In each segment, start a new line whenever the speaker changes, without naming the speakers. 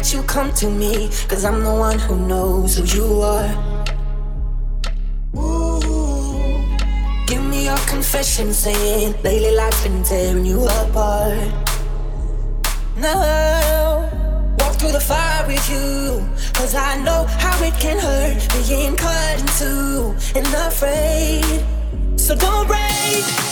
that you come to me, cause I'm the one who knows who you are. Ooh, give me your confession saying lately life's been tearing you apart. Now, walk through the fire with you, cause I know how it can hurt being cut in two and afraid. So don't break.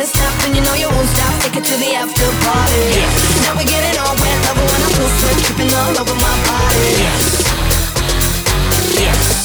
can't stop and you know you won't stop Take it to the after party yeah. Now we're getting all wet, love when I'm close to it all over my body
yeah. Yeah.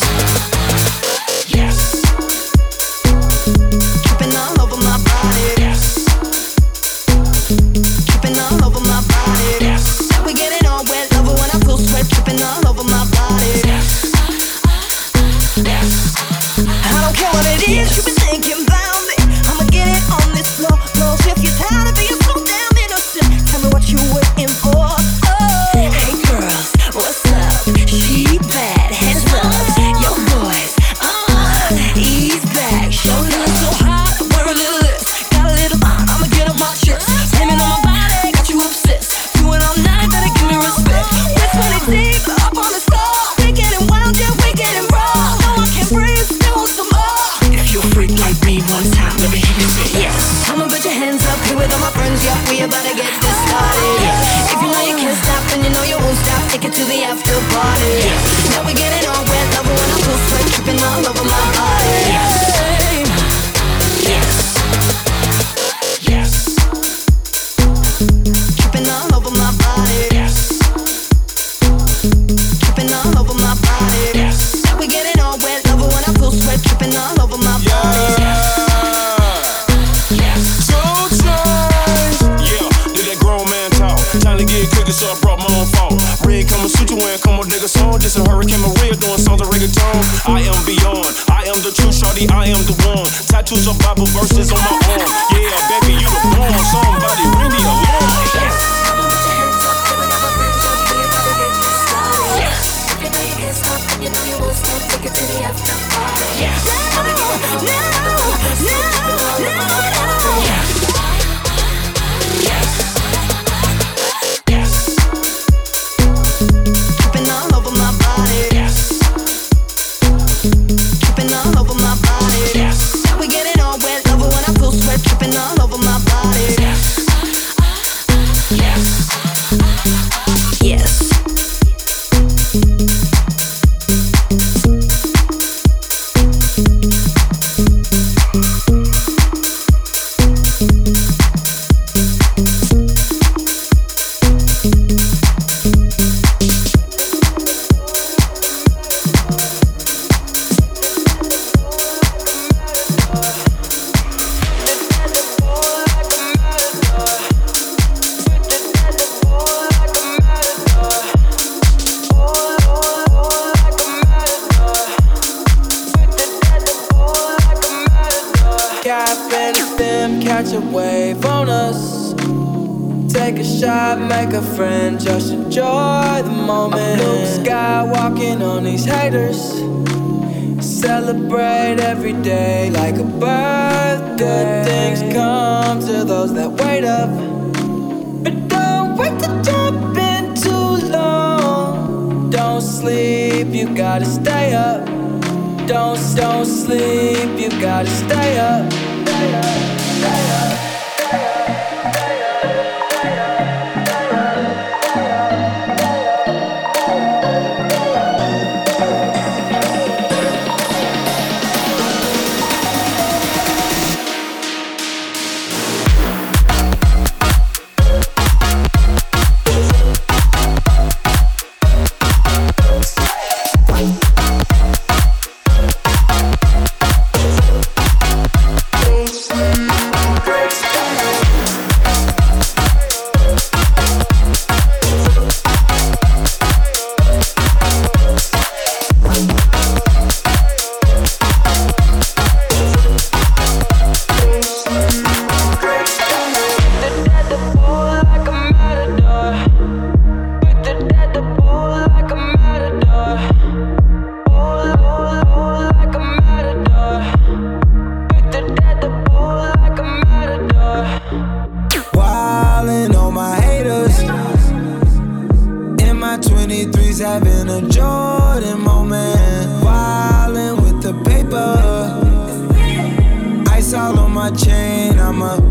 chain, I'm up.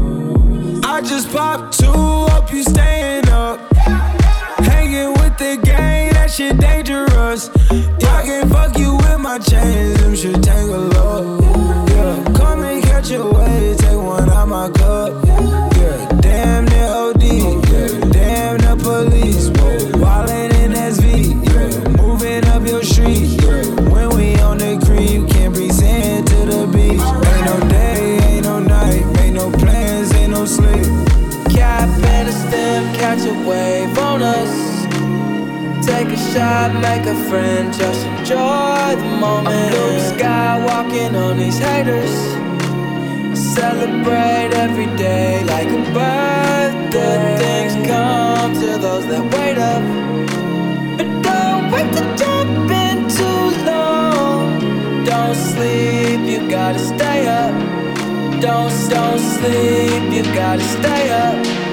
I just pop two up, you staying up. Hanging with the gang, that shit dangerous. Y'all can't fuck you with my chains, them should tangle up. Yeah,
come and catch your way, take one out my cup. Yeah, damn near OD wave on us. Take a shot, make a friend, just enjoy the
moment. I'm Luke Skywalking on these haters.
Celebrate every day like a birthday.
Things come to those that wait up. But don't wait to jump in too long. Don't sleep, you gotta stay up. Don't, don't sleep, you gotta stay up.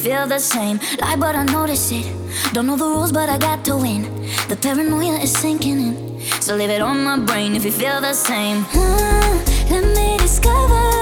feel the same. Lie, but I notice it. Don't know the rules, but I got to win. The paranoia is sinking in. So leave it on my brain if you feel the same. Let me discover.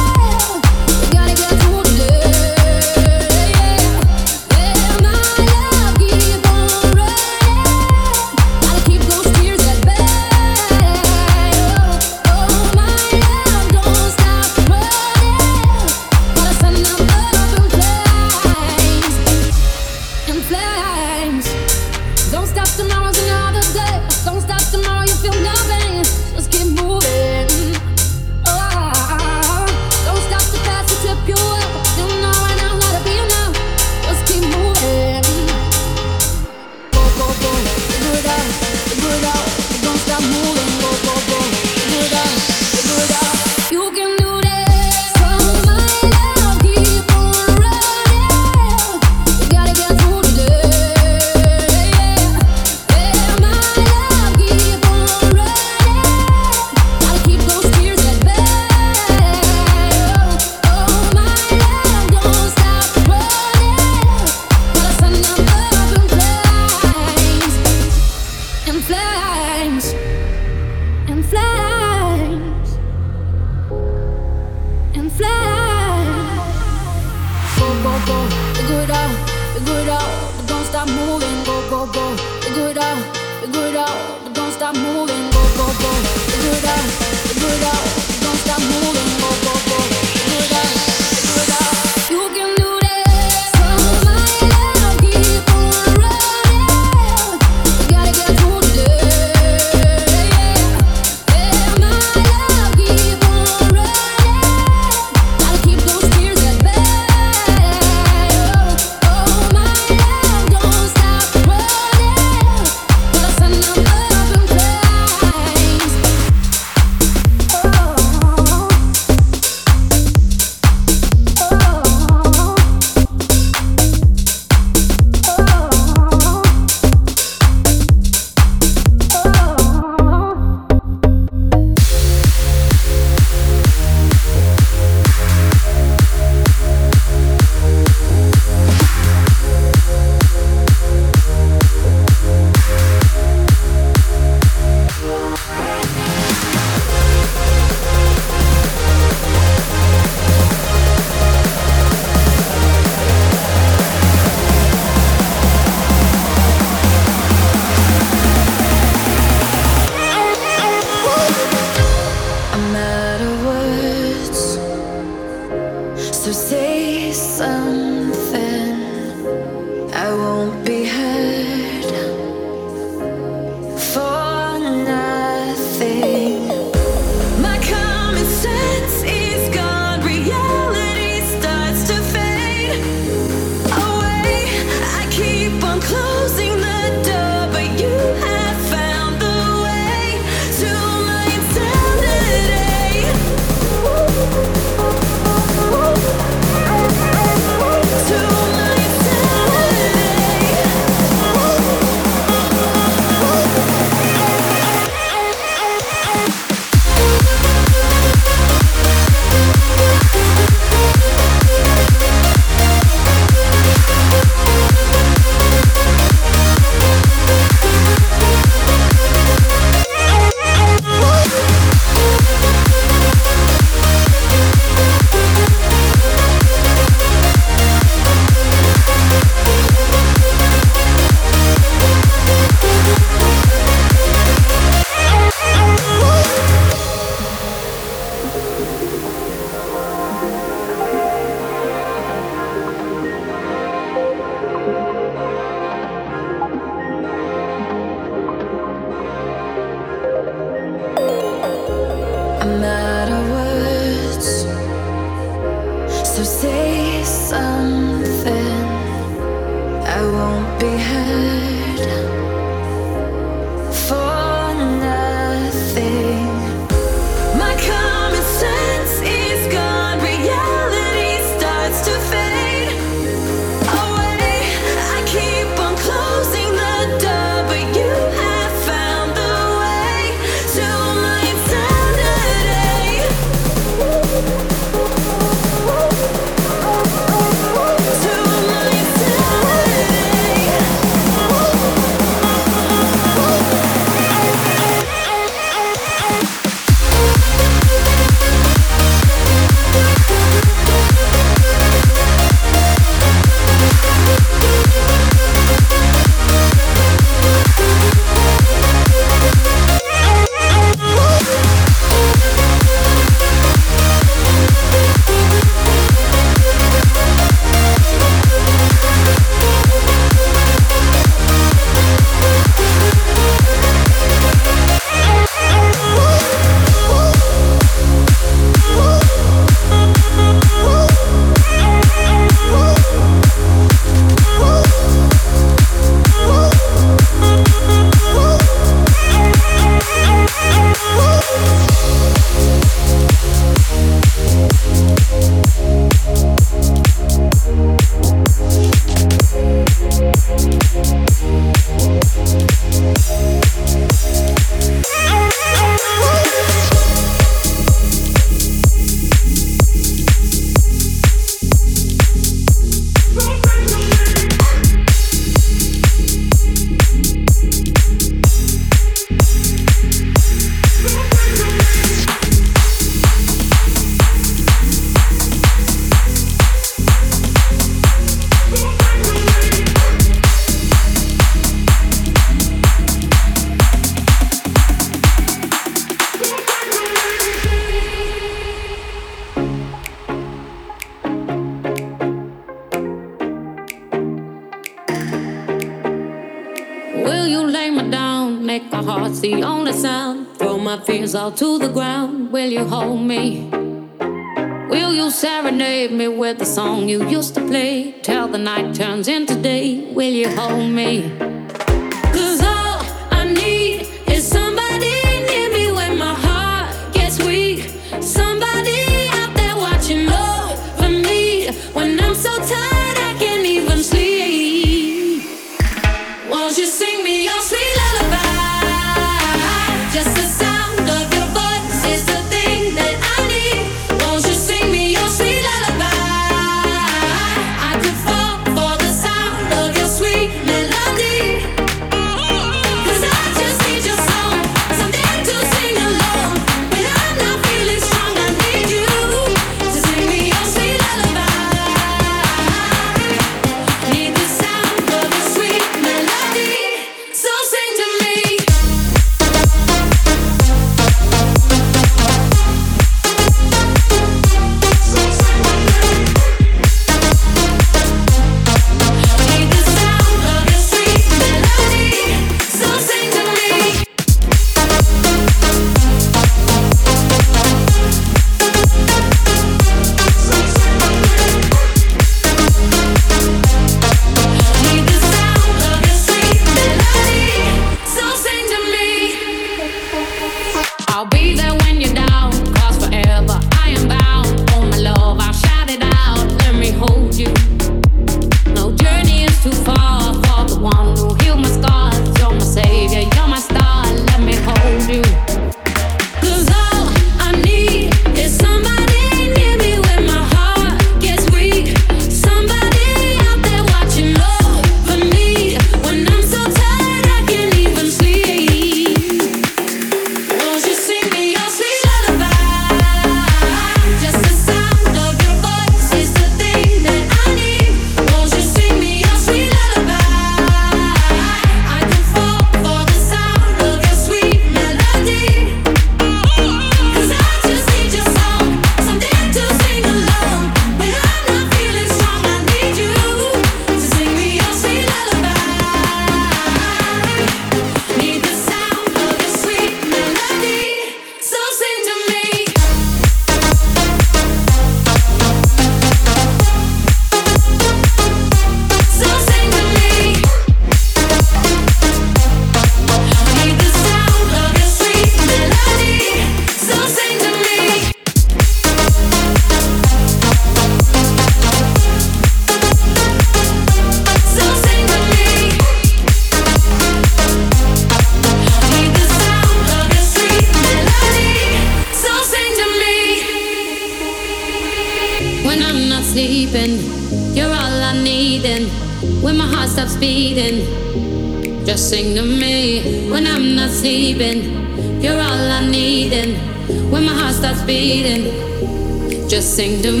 Sing to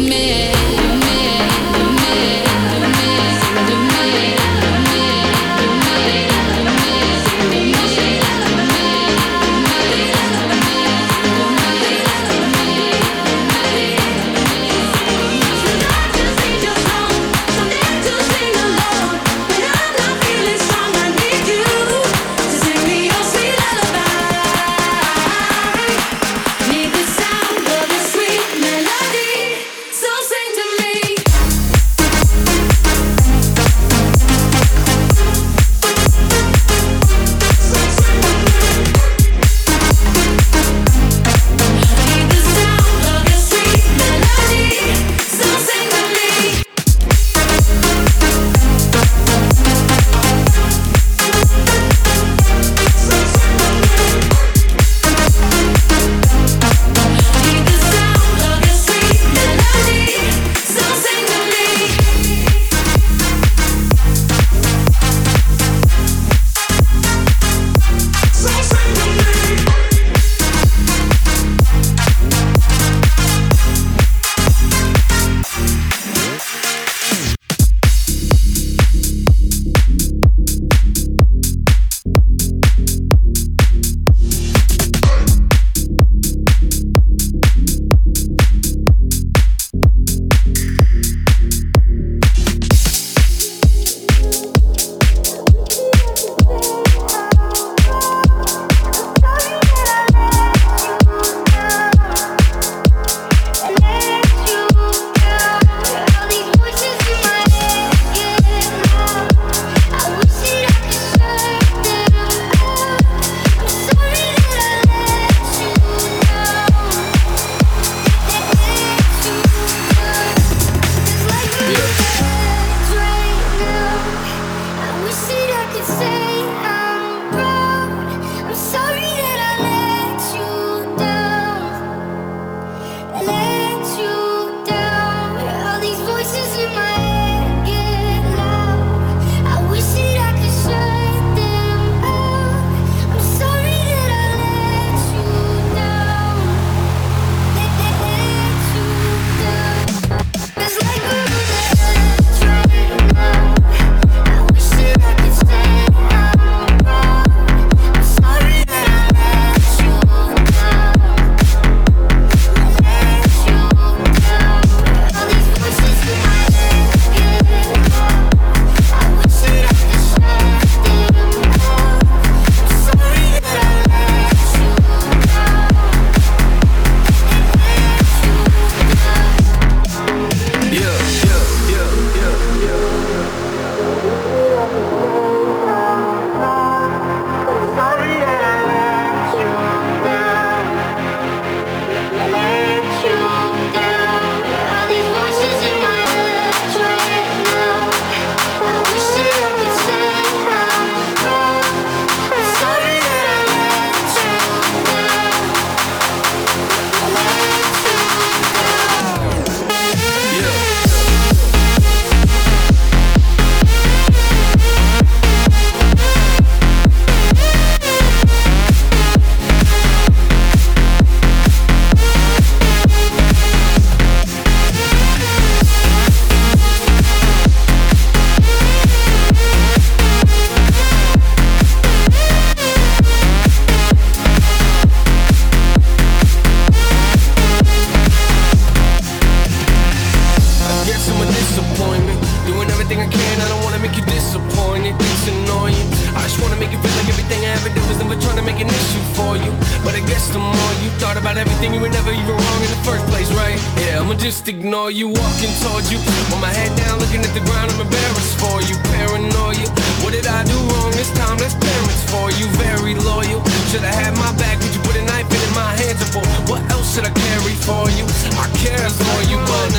man. I don't wanna make you disappointed. It's annoying. I
just wanna make you feel like everything I ever did was never trying to make an issue for you. But I guess the more you thought about everything, you were
never even wrong in the first place, right? Yeah, I'ma just ignore you, walking towards you. With my head down, looking at the ground, I'm embarrassed for you. Paranoia. What did I do wrong this time? That's parents for you. Very loyal. Should I have my back? Would you put a knife in my hands? For what else should I carry for you? I care for you, but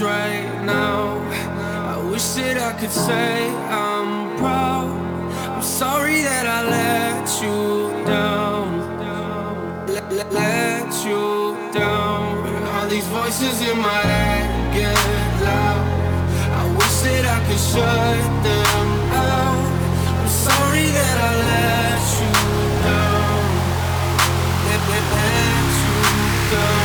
right now Wish that I could say I'm proud. I'm sorry that I let you down. Let, let, you down. All these voices in my head get loud. I wish that I could shut them out. I'm sorry that I let you down. Let, let, let you